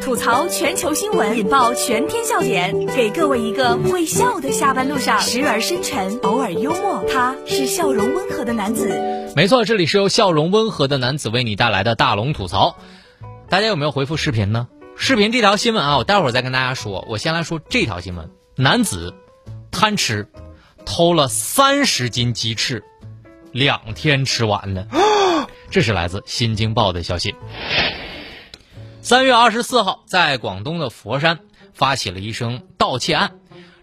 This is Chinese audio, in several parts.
吐槽全球新闻，引爆全天笑点，给各位一个会笑的下班路上，时而深沉，偶尔幽默，他是笑容温和的男子。没错，这里是由笑容温和的男子为你带来的大龙吐槽。大家有没有回复视频呢？视频这条新闻啊，我待会儿再跟大家说。我先来说这条新闻：男子贪吃，偷了三十斤鸡翅，两天吃完了。这是来自《新京报》的消息。三月二十四号，在广东的佛山发起了一声盗窃案。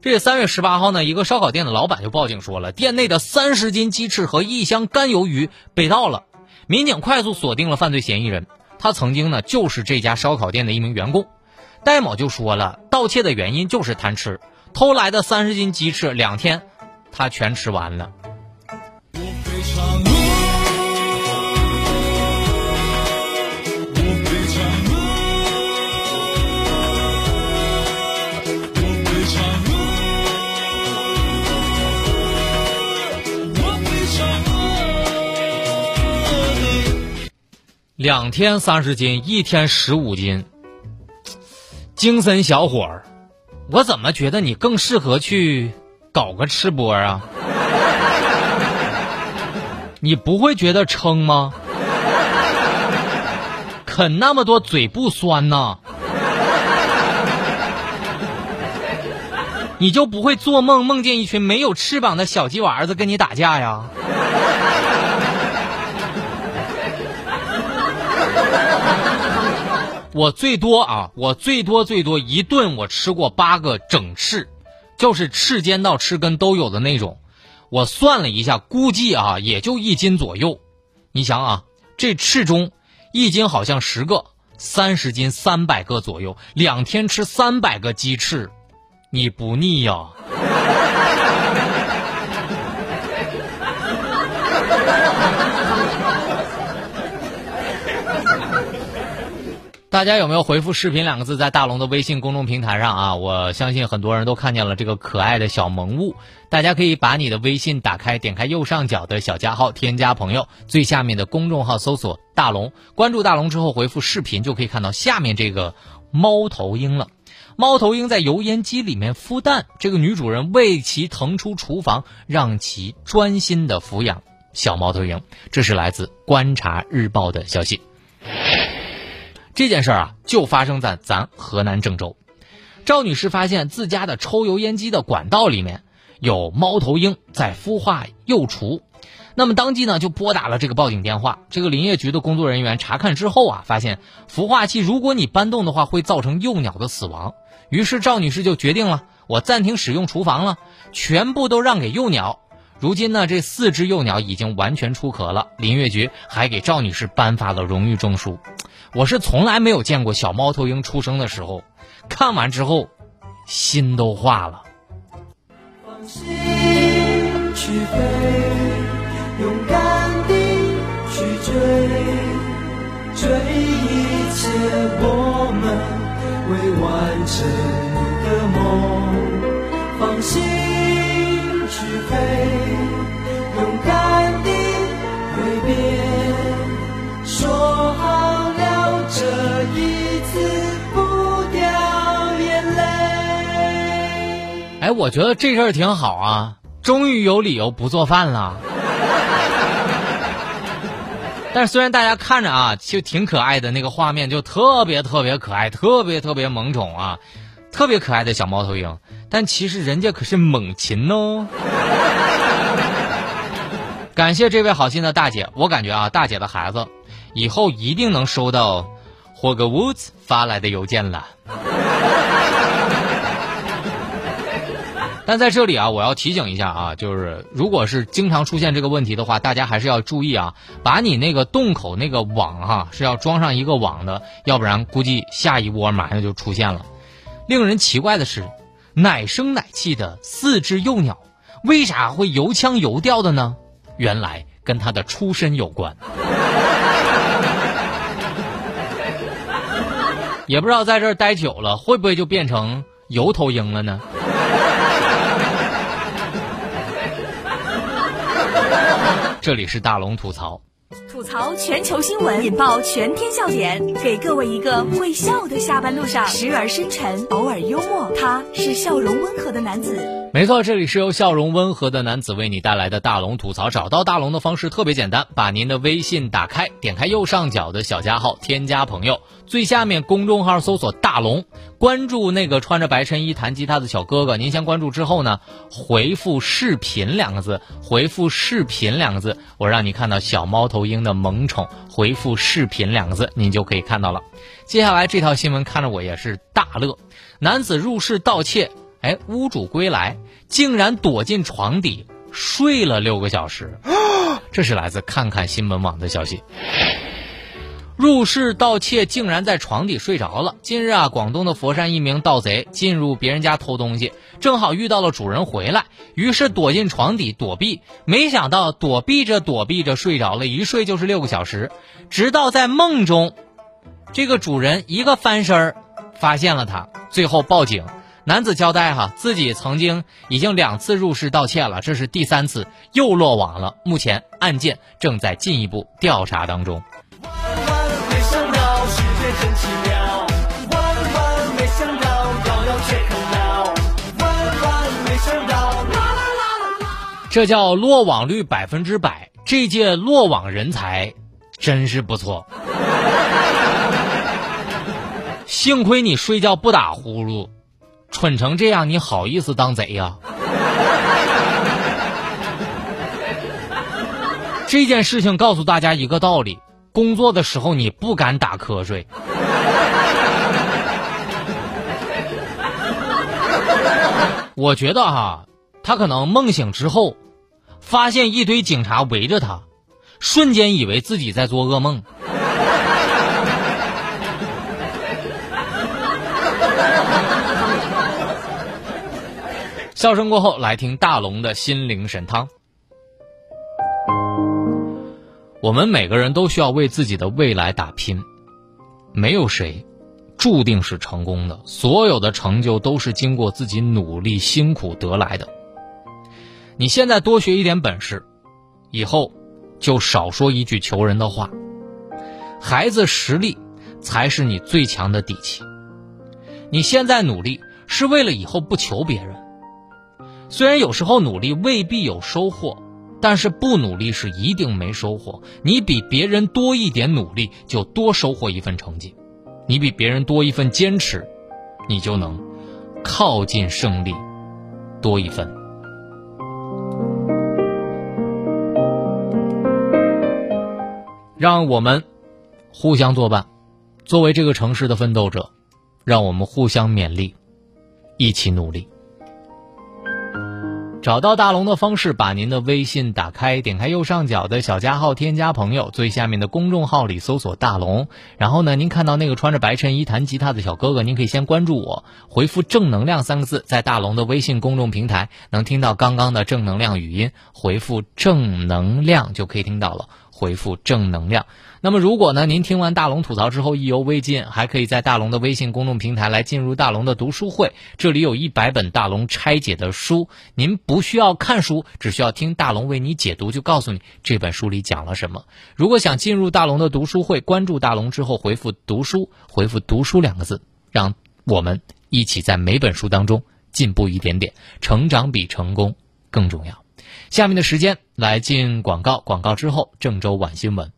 这三月十八号呢，一个烧烤店的老板就报警说了，店内的三十斤鸡翅和一箱干鱿鱼被盗了。民警快速锁定了犯罪嫌疑人，他曾经呢就是这家烧烤店的一名员工。戴某就说了，盗窃的原因就是贪吃，偷来的三十斤鸡翅两天，他全吃完了。两天三十斤，一天十五斤，精神小伙儿，我怎么觉得你更适合去搞个吃播啊？你不会觉得撑吗？啃那么多嘴不酸呐？你就不会做梦梦见一群没有翅膀的小鸡娃子跟你打架呀？我最多啊，我最多最多一顿我吃过八个整翅，就是翅尖到翅根都有的那种。我算了一下，估计啊也就一斤左右。你想啊，这翅中一斤好像十个，三十斤三百个左右，两天吃三百个鸡翅，你不腻呀？大家有没有回复“视频”两个字在大龙的微信公众平台上啊？我相信很多人都看见了这个可爱的小萌物。大家可以把你的微信打开，点开右上角的小加号，添加朋友，最下面的公众号搜索“大龙”，关注大龙之后回复“视频”，就可以看到下面这个猫头鹰了。猫头鹰在油烟机里面孵蛋，这个女主人为其腾出厨房，让其专心的抚养小猫头鹰。这是来自《观察日报》的消息。这件事儿啊，就发生在咱河南郑州。赵女士发现自家的抽油烟机的管道里面有猫头鹰在孵化幼雏，那么当即呢就拨打了这个报警电话。这个林业局的工作人员查看之后啊，发现孵化器如果你搬动的话，会造成幼鸟的死亡。于是赵女士就决定了，我暂停使用厨房了，全部都让给幼鸟。如今呢，这四只幼鸟已经完全出壳了。林业局还给赵女士颁发了荣誉证书。我是从来没有见过小猫头鹰出生的时候，看完之后，心都化了。放心去飞，勇敢地去追，追一切我们未完成的梦。放心哎，我觉得这事儿挺好啊，终于有理由不做饭了。但是虽然大家看着啊，就挺可爱的那个画面，就特别特别可爱，特别特别萌宠啊，特别可爱的小猫头鹰，但其实人家可是猛禽哦。感谢这位好心的大姐，我感觉啊，大姐的孩子以后一定能收到。霍格沃兹发来的邮件了，但在这里啊，我要提醒一下啊，就是如果是经常出现这个问题的话，大家还是要注意啊，把你那个洞口那个网哈是要装上一个网的，要不然估计下一窝马上就出现了。令人奇怪的是，奶声奶气的四只幼鸟，为啥会油腔油调的呢？原来跟它的出身有关。也不知道在这儿待久了会不会就变成油头鹰了呢？这里是大龙吐槽。吐槽全球新闻，引爆全天笑点，给各位一个会笑的下班路上，时而深沉，偶尔幽默。他是笑容温和的男子。没错，这里是由笑容温和的男子为你带来的大龙吐槽。找到大龙的方式特别简单，把您的微信打开，点开右上角的小加号，添加朋友，最下面公众号搜索大龙，关注那个穿着白衬衣弹吉他的小哥哥。您先关注之后呢，回复“视频”两个字，回复“视频”两个字，我让你看到小猫头鹰的萌宠。回复“视频”两个字，您就可以看到了。接下来这条新闻看着我也是大乐，男子入室盗窃。哎，屋主归来，竟然躲进床底睡了六个小时。这是来自看看新闻网的消息。入室盗窃竟然在床底睡着了。近日啊，广东的佛山一名盗贼进入别人家偷东西，正好遇到了主人回来，于是躲进床底躲避。没想到躲避着躲避着睡着了，一睡就是六个小时。直到在梦中，这个主人一个翻身儿，发现了他，最后报警。男子交代哈，自己曾经已经两次入室盗窃了，这是第三次又落网了。目前案件正在进一步调查当中。这叫落网率百分之百，这届落网人才真是不错。幸亏你睡觉不打呼噜。蠢成这样，你好意思当贼呀？这件事情告诉大家一个道理：工作的时候你不敢打瞌睡。我觉得哈，他可能梦醒之后，发现一堆警察围着他，瞬间以为自己在做噩梦。笑声过后，来听大龙的心灵神汤。我们每个人都需要为自己的未来打拼，没有谁注定是成功的，所有的成就都是经过自己努力辛苦得来的。你现在多学一点本事，以后就少说一句求人的话。孩子实力才是你最强的底气。你现在努力是为了以后不求别人。虽然有时候努力未必有收获，但是不努力是一定没收获。你比别人多一点努力，就多收获一份成绩；你比别人多一份坚持，你就能靠近胜利多一分。让我们互相作伴，作为这个城市的奋斗者，让我们互相勉励，一起努力。找到大龙的方式，把您的微信打开，点开右上角的小加号，添加朋友，最下面的公众号里搜索大龙。然后呢，您看到那个穿着白衬衣弹吉他的小哥哥，您可以先关注我，回复“正能量”三个字，在大龙的微信公众平台能听到刚刚的正能量语音，回复“正能量”就可以听到了。回复正能量。那么如果呢，您听完大龙吐槽之后意犹未尽，还可以在大龙的微信公众平台来进入大龙的读书会。这里有一百本大龙拆解的书，您不需要看书，只需要听大龙为你解读，就告诉你这本书里讲了什么。如果想进入大龙的读书会，关注大龙之后回复读书，回复读书两个字，让我们一起在每本书当中进步一点点，成长比成功更重要。下面的时间来进广告，广告之后郑州晚新闻。